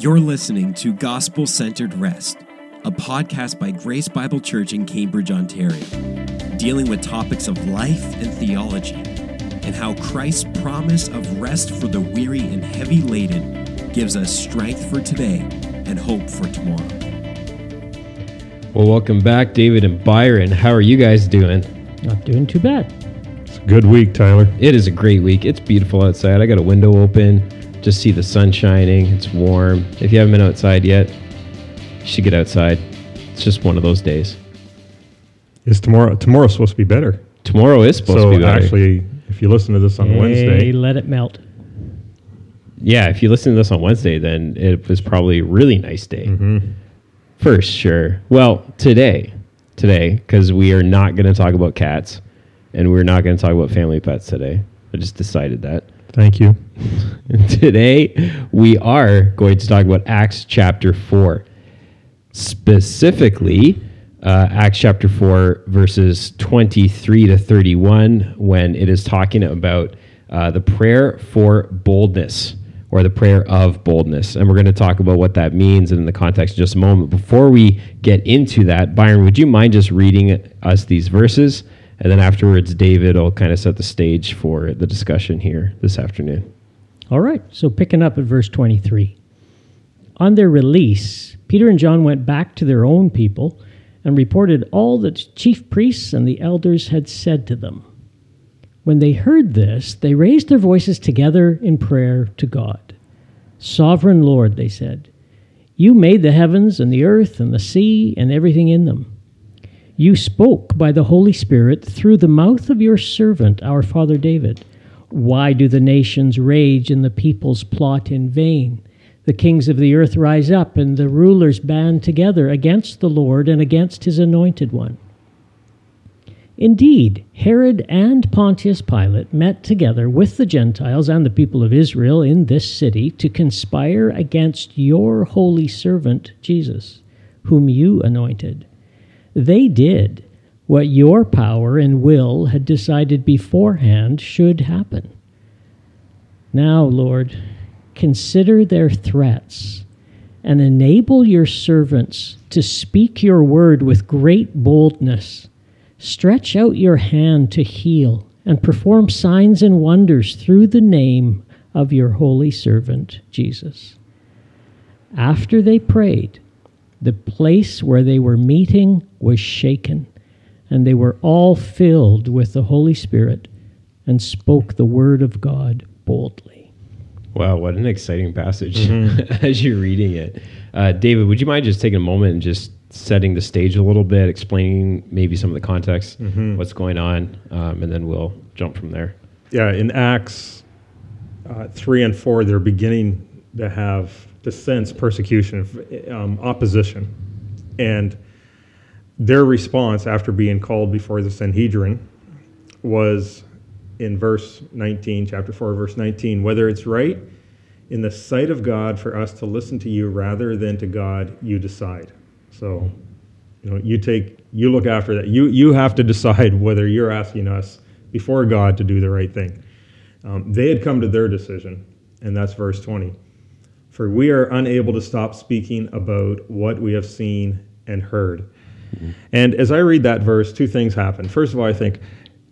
You're listening to Gospel Centered Rest, a podcast by Grace Bible Church in Cambridge, Ontario, dealing with topics of life and theology, and how Christ's promise of rest for the weary and heavy laden gives us strength for today and hope for tomorrow. Well, welcome back, David and Byron. How are you guys doing? Not doing too bad. It's a good week, Tyler. It is a great week. It's beautiful outside. I got a window open, just see the sun shining. It's warm. If you haven't been outside yet, you should get outside. It's just one of those days. Is tomorrow tomorrow's supposed to be better? Tomorrow is supposed so to be better. actually, if you listen to this on Hey, Wednesday, let it melt. yeah, if you listen to this on Wednesday, then it was probably a really nice day. Mm-hmm. For sure. Well, today, today, because we are not going to talk about cats and we're not going to talk about family pets today. I just decided that. Thank you. Today, we are going to talk about Acts chapter 4. Specifically, uh, Acts chapter 4, verses 23 to 31, when it is talking about uh, the prayer for boldness or the prayer of boldness. And we're going to talk about what that means in the context in just a moment. Before we get into that, Byron, would you mind just reading us these verses? And then afterwards, David will kind of set the stage for the discussion here this afternoon. All right, so picking up at verse 23. On their release, Peter and John went back to their own people and reported all that chief priests and the elders had said to them. When they heard this, they raised their voices together in prayer to God. Sovereign Lord, they said, you made the heavens and the earth and the sea and everything in them. You spoke by the Holy Spirit through the mouth of your servant, our father David. Why do the nations rage and the peoples plot in vain? The kings of the earth rise up, and the rulers band together against the Lord and against his anointed one. Indeed, Herod and Pontius Pilate met together with the Gentiles and the people of Israel in this city to conspire against your holy servant Jesus, whom you anointed. They did what your power and will had decided beforehand should happen. Now, Lord, consider their threats and enable your servants to speak your word with great boldness. Stretch out your hand to heal and perform signs and wonders through the name of your holy servant, Jesus. After they prayed, the place where they were meeting was shaken, and they were all filled with the Holy Spirit and spoke the word of God boldly. Wow, what an exciting passage as you're reading it. Uh, David, would you mind just taking a moment and just setting the stage a little bit, explaining maybe some of the context, what's going on, um, and then we'll jump from there. Yeah, in Acts uh, three and four, they're beginning to have to sense persecution, um, opposition, and their response after being called before the Sanhedrin was in verse 19, chapter 4, verse 19, whether it's right in the sight of God for us to listen to you rather than to God, you decide. So, you know, you take, you look after that. You, you have to decide whether you're asking us before God to do the right thing. Um, they had come to their decision, and that's verse 20. For we are unable to stop speaking about what we have seen and heard. And as I read that verse, two things happen. First of all, I think,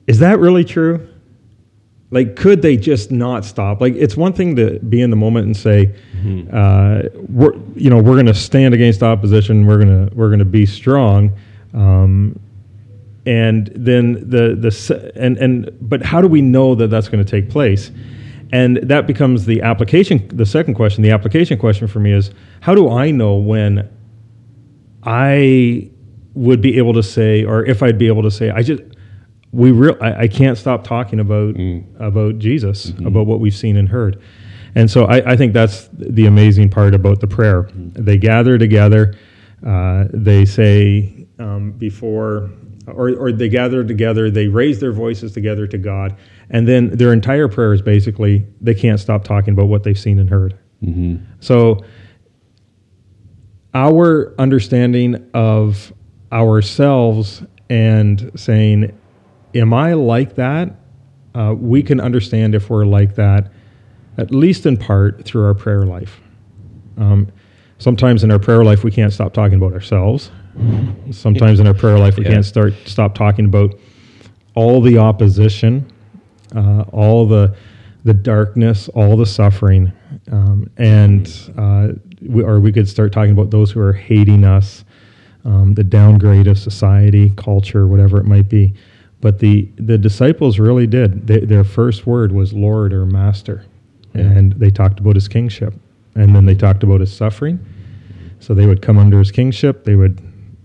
is that really true? Like, could they just not stop? Like, it's one thing to be in the moment and say, uh, we're, you know, we're going to stand against opposition. We're going to, we're going to be strong. Um, and then the, the, and, and, but how do we know that that's going to take place? And that becomes the application. The second question, the application question for me is, how do I know when I would be able to say, or if I'd be able to say, I just, we real, I, I can't stop talking about about Jesus, about what we've seen and heard, and so I, I think that's the amazing part about the prayer. They gather together, uh, they say um, before, or or they gather together, they raise their voices together to God, and then their entire prayer is basically they can't stop talking about what they've seen and heard. So our understanding of ourselves and saying, Am I like that? Uh, we can understand if we're like that, at least in part, through our prayer life. Um, sometimes in our prayer life, we can't stop talking about ourselves. Sometimes in our prayer life, we Yeah. can't start stop talking about all the opposition, uh, all the the darkness, all the suffering, um, and uh, we, or we could start talking about those who are hating us, um, the downgrade of society, culture, whatever it might be. But the the disciples really did. They, their first word was Lord or Master, and they talked about his kingship, and then they talked about his suffering. So they would come under his kingship. They would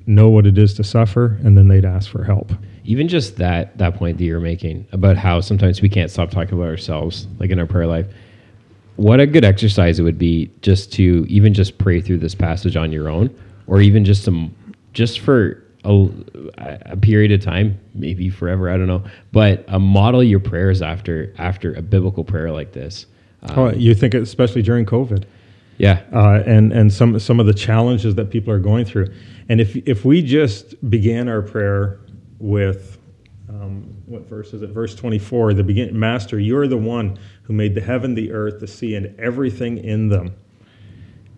know what it is to suffer, and then they'd ask for help. even just that that point that you're making about how sometimes we can't stop talking about ourselves like in our prayer life what a good exercise it would be just to even just pray through this passage on your own or even just some just for a, a period of time maybe forever i don't know but uh, model your prayers after after a biblical prayer like this um, oh, you think, especially during COVID, yeah uh, and and some some of the challenges that people are going through, and if if we just began our prayer with um, what verse is it? Verse twenty four. The begin, Master, you are the one who made the heaven, the earth, the sea, and everything in them.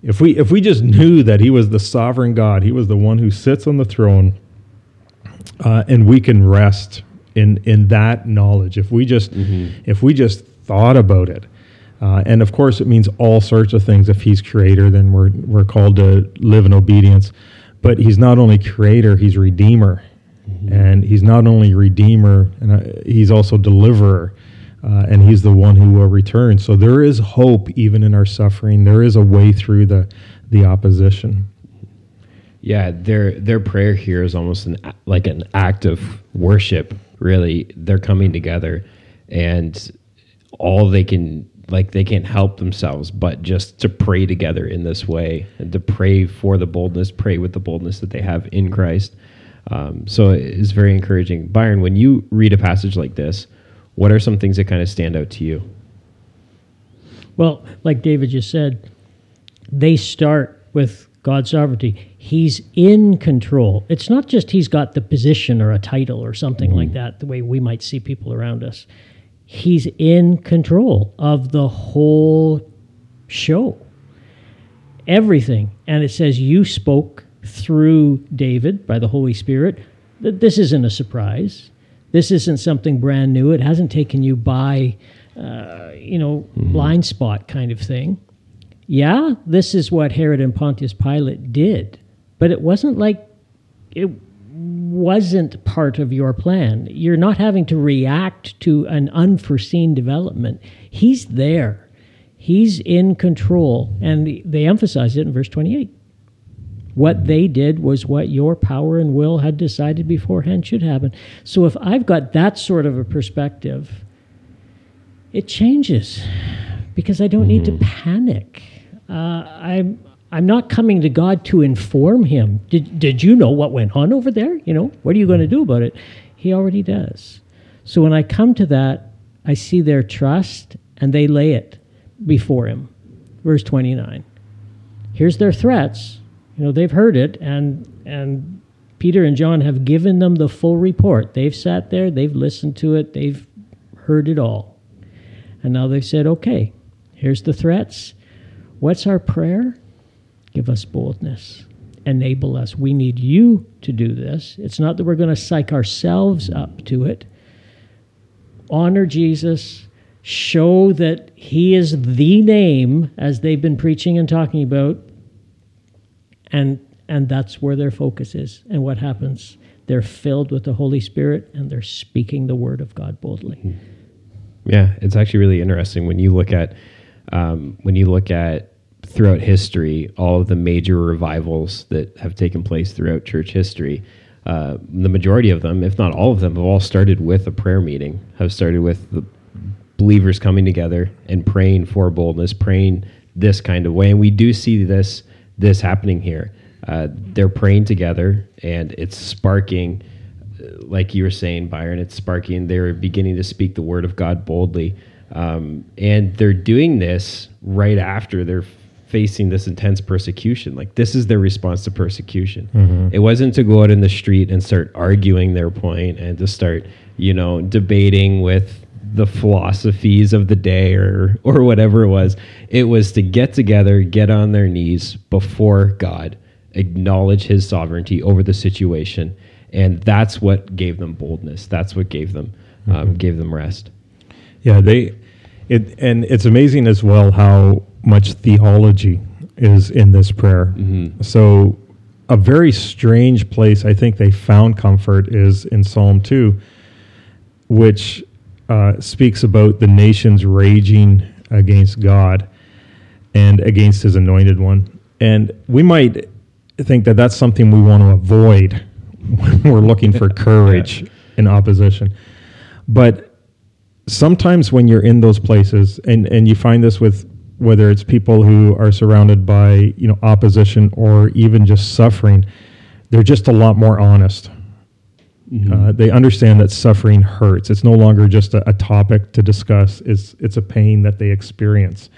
If we if we just knew that He was the sovereign God, He was the one who sits on the throne, uh, and we can rest in in that knowledge. If we just if we just thought about it, uh, and of course it means all sorts of things. If He's Creator, then we're we're called to live in obedience. But He's not only Creator; He's Redeemer, and He's not only Redeemer, and uh, He's also Deliverer. Uh, and he's the one who will return. So there is hope even in our suffering. There is a way through the the opposition. Yeah, their their prayer here is almost an like an act of worship. Really, they're coming together, and all they can like they can't help themselves but just to pray together in this way and to pray for the boldness, pray with the boldness that they have in Christ. Um, so it's very encouraging. Byron, when you read a passage like this, what are some things that kind of stand out to you? Well, like David just said, they start with God's sovereignty. He's in control. It's not just he's got the position or a title or something like that, the way we might see people around us. He's in control of the whole show. Everything. And it says, You spoke through David by the Holy Spirit. Th- This isn't a surprise. This isn't something brand new. It hasn't taken you by, uh, you know, blind spot kind of thing. Yeah, this is what Herod and Pontius Pilate did, but it wasn't like it wasn't part of your plan. You're not having to react to an unforeseen development. He's there. He's in control. And they emphasize it in verse 28. What they did was what your power and will had decided beforehand should happen. So if I've got that sort of a perspective, it changes because I don't need to panic. Uh, I'm I'm not coming to God to inform Him. Did did you know what went on over there? You know what are you going to do about it? He already does. So when I come to that, I see their trust and they lay it before Him. Verse twenty nine. Here's their threats. You know they've heard it, and and Peter and John have given them the full report. They've sat there, they've listened to it, they've heard it all. And now they've said, okay, here's the threats. What's our prayer? Give us boldness. Enable us. We need you to do this. It's not that we're going to psych ourselves up to it. Honor Jesus. Show that he is the name, as they've been preaching and talking about. And, and that's where their focus is. And what happens? They're filled with the Holy Spirit and they're speaking the word of God boldly. Yeah, it's actually really interesting when you look at um, when you look at throughout history all of the major revivals that have taken place throughout church history. Uh, the majority of them, if not all of them, have all started with a prayer meeting. Have started with the believers coming together and praying for boldness, praying this kind of way, and we do see this this happening here. Uh, they're praying together, and it's sparking like you were saying, Byron, it's sparking. They're beginning to speak the word of God boldly. Um, and they're doing this right after they're facing this intense persecution. Like, this is their response to persecution. It wasn't to go out in the street and start arguing their point and to start, you know, debating with the philosophies of the day or or whatever it was. It was to get together, get on their knees before God, acknowledge His sovereignty over the situation, and that's what gave them boldness. That's what gave them um, gave them rest. Yeah, they it and it's amazing as well how much theology is in this prayer. So a very strange place I think they found comfort is in Psalm 2 which uh, speaks about the nations raging against God and against his anointed one. And we might think that that's something we want to avoid when we're looking for courage in opposition. But sometimes when you're in those places, and, and you find this with whether it's people who are surrounded by you know opposition or even just suffering, they're just a lot more honest. Uh, they understand that suffering hurts. It's no longer just a, a topic to discuss. It's it's a pain that they experience.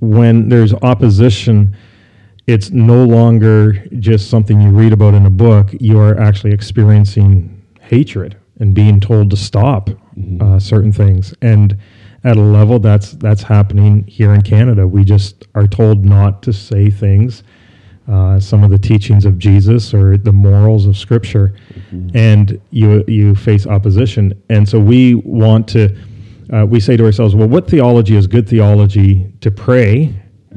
When there's opposition, it's no longer just something you read about in a book. You are actually experiencing hatred and being told to stop uh, certain things. And at a level that's that's happening here in Canada, we just are told not to say things uh, some of the teachings of Jesus or the morals of Scripture, and you you face opposition. And so we want to uh, we say to ourselves, well, what theology is good theology to pray,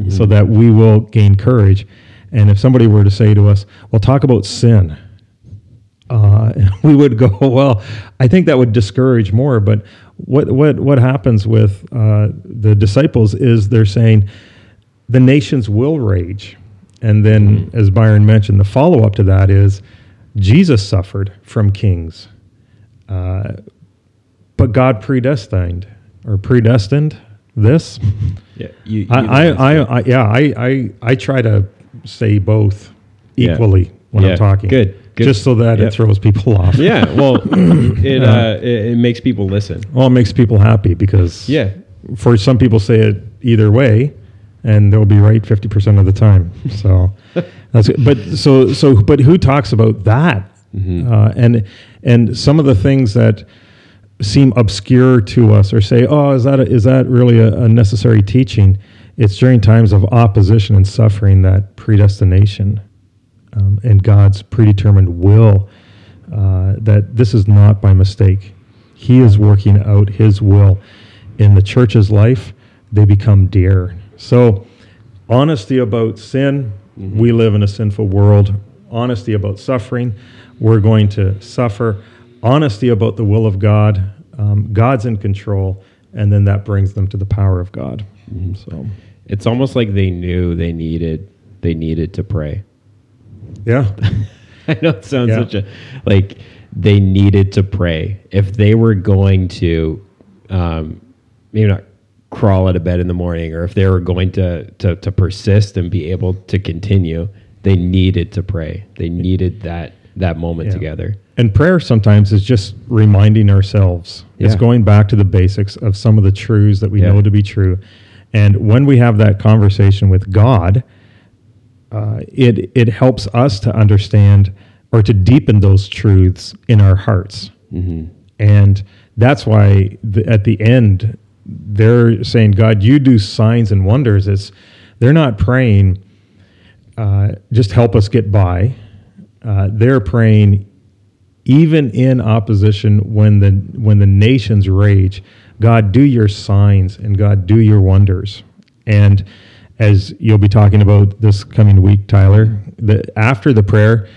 so that we will gain courage. And if somebody were to say to us, well, talk about sin. Uh, we would go, well, I think that would discourage more. But what what what happens with uh, the disciples is they're saying the nations will rage, and then, as Byron mentioned, the follow up to that is Jesus suffered from kings, uh, but God predestined or predestined this. Yeah, you, I, I, I, I yeah, I, I, I try to say both Yeah. equally when Yeah. I'm talking. Good. Good. Just so that Yep. it throws people off. yeah. Well, it, uh, it it makes people listen. Well, it makes people happy because Yeah. for some people say it either way, and they'll be right fifty percent of the time. So that's it. But so so but who talks about that? Uh, and and some of the things that seem obscure to us, or say, oh, is that a, is that really a, a necessary teaching? It's during times of opposition and suffering that predestination um, and God's predetermined will uh, that this is not by mistake. He is working out His will in the church's life. They become dear. So, honesty about sin. We live in a sinful world. Honesty about suffering. We're going to suffer. Honesty about the will of God. Um, God's in control, and then that brings them to the power of God. So, It's almost like they knew they needed they needed to pray. Yeah, I know it sounds Yeah. such a like they needed to pray if they were going to um, maybe not crawl out of bed in the morning or if they were going to, to to persist and be able to continue they needed to pray they needed that that moment Yeah. together And prayer sometimes is just reminding ourselves. It's going back to the basics of some of the truths that we Yeah. know to be true. And when we have that conversation with God, uh, it it helps us to understand or to deepen those truths in our hearts. And that's why the, at the end they're saying, "God, you do signs and wonders." It's they're not praying, uh, "Just help us get by." Uh, they're praying, even in opposition when the when the nations rage god do your signs and god do your wonders and as you'll be talking about this coming week tyler the, after the prayer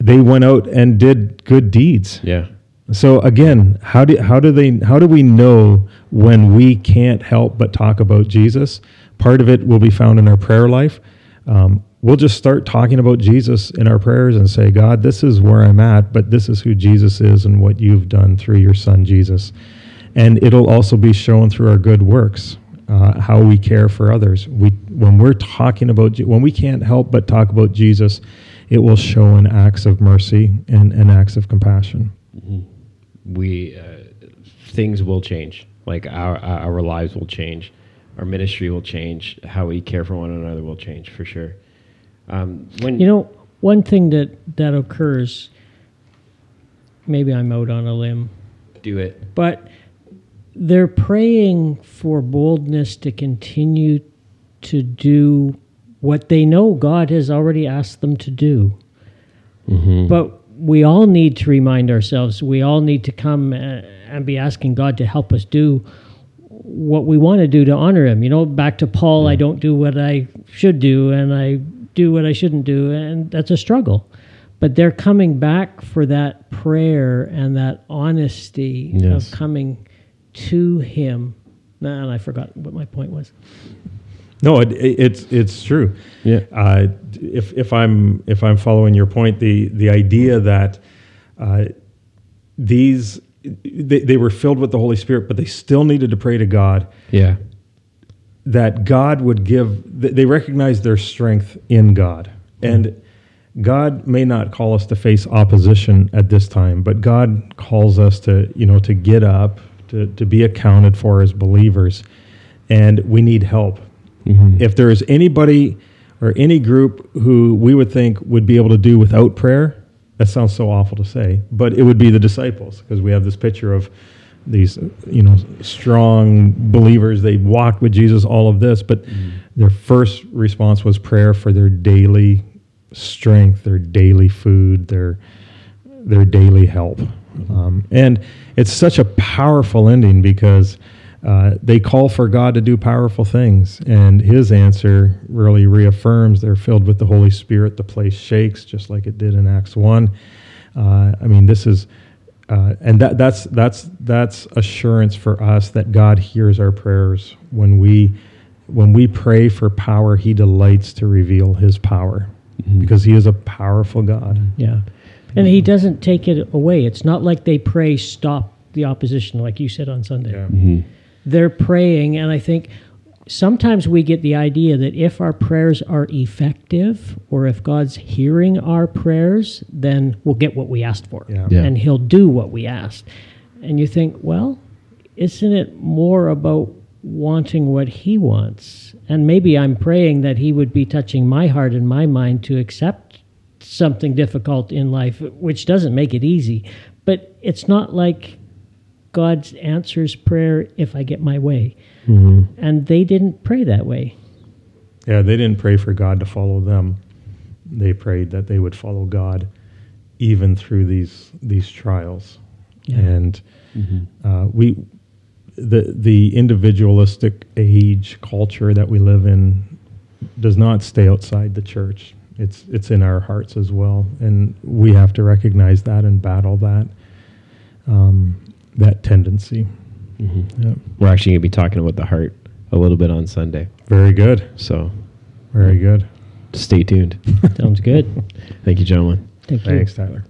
they went out and did good deeds yeah so again, how do how do they how do we know when we can't help but talk about Jesus? Part of it will be found in our prayer life. Um, we'll just start talking about Jesus in our prayers and say, God, this is where I'm at, but this is who Jesus is and what you've done through your Son Jesus. And it'll also be shown through our good works, uh, how we care for others. We when we're talking about when we can't help but talk about Jesus, it will show in acts of mercy and, and acts of compassion. we uh, things will change like our our lives will change our ministry will change how we care for one another will change for sure um, when You know, one thing that that occurs. Maybe I'm out on a limb, do it but they're praying for boldness to continue to do what they know God has already asked them to do. But we all need to remind ourselves, we all need to come uh, and be asking God to help us do what we want to do to honor Him. You know, back to Paul, I don't do what I should do, and I do what I shouldn't do, and that's a struggle. But they're coming back for that prayer and that honesty Yes. of coming to Him. And I forgot what my point was. No, it, it, it's it's true. Yeah. Uh, if if I'm if I'm following your point, the the idea that uh, these they, they were filled with the Holy Spirit, but they still needed to pray to God Yeah. that God would give. They recognized their strength in God, and God may not call us to face opposition at this time, but God calls us to you know to get up, to to be accounted for as believers, and we need help. Mm-hmm. If there is anybody or any group who we would think would be able to do without prayer, that sounds so awful to say, but it would be the disciples because we have this picture of these, you know, strong believers. They walked with Jesus, all of this, but mm-hmm. their first response was prayer for their daily strength, their daily food, their their daily help. Mm-hmm. Um, and it's such a powerful ending because uh, they call for God to do powerful things, and His answer really reaffirms they're filled with the Holy Spirit. The place shakes, just like it did in Acts one. Uh, I mean, this is, uh, and that, that's that's that's assurance for us that God hears our prayers when we when we pray for power. He delights to reveal His power because He is a powerful God. Yeah. And he mm-hmm. doesn't take it away. It's not like they pray, stop the opposition, like you said on Sunday. Mm-hmm. They're praying, and I think sometimes we get the idea that if our prayers are effective or if God's hearing our prayers, then we'll get what we asked for. Yeah. Yeah. And he'll do what we asked. And you think, well, isn't it more about wanting what he wants? And maybe I'm praying that he would be touching my heart and my mind to accept something difficult in life, which doesn't make it easy. But it's not like God answers prayer if I get my way. And they didn't pray that way. Yeah, they didn't pray for God to follow them. They prayed that they would follow God even through these these trials. Yeah. And uh, we, the the individualistic age culture that we live in, does not stay outside the church. It's it's in our hearts as well, and we have to recognize that and battle that um, that tendency. Yeah. We're actually going to be talking about the heart a little bit on Sunday. Very good. So Very good. stay tuned. Sounds good. Thank you, gentlemen. Thank you. Thanks, Tyler.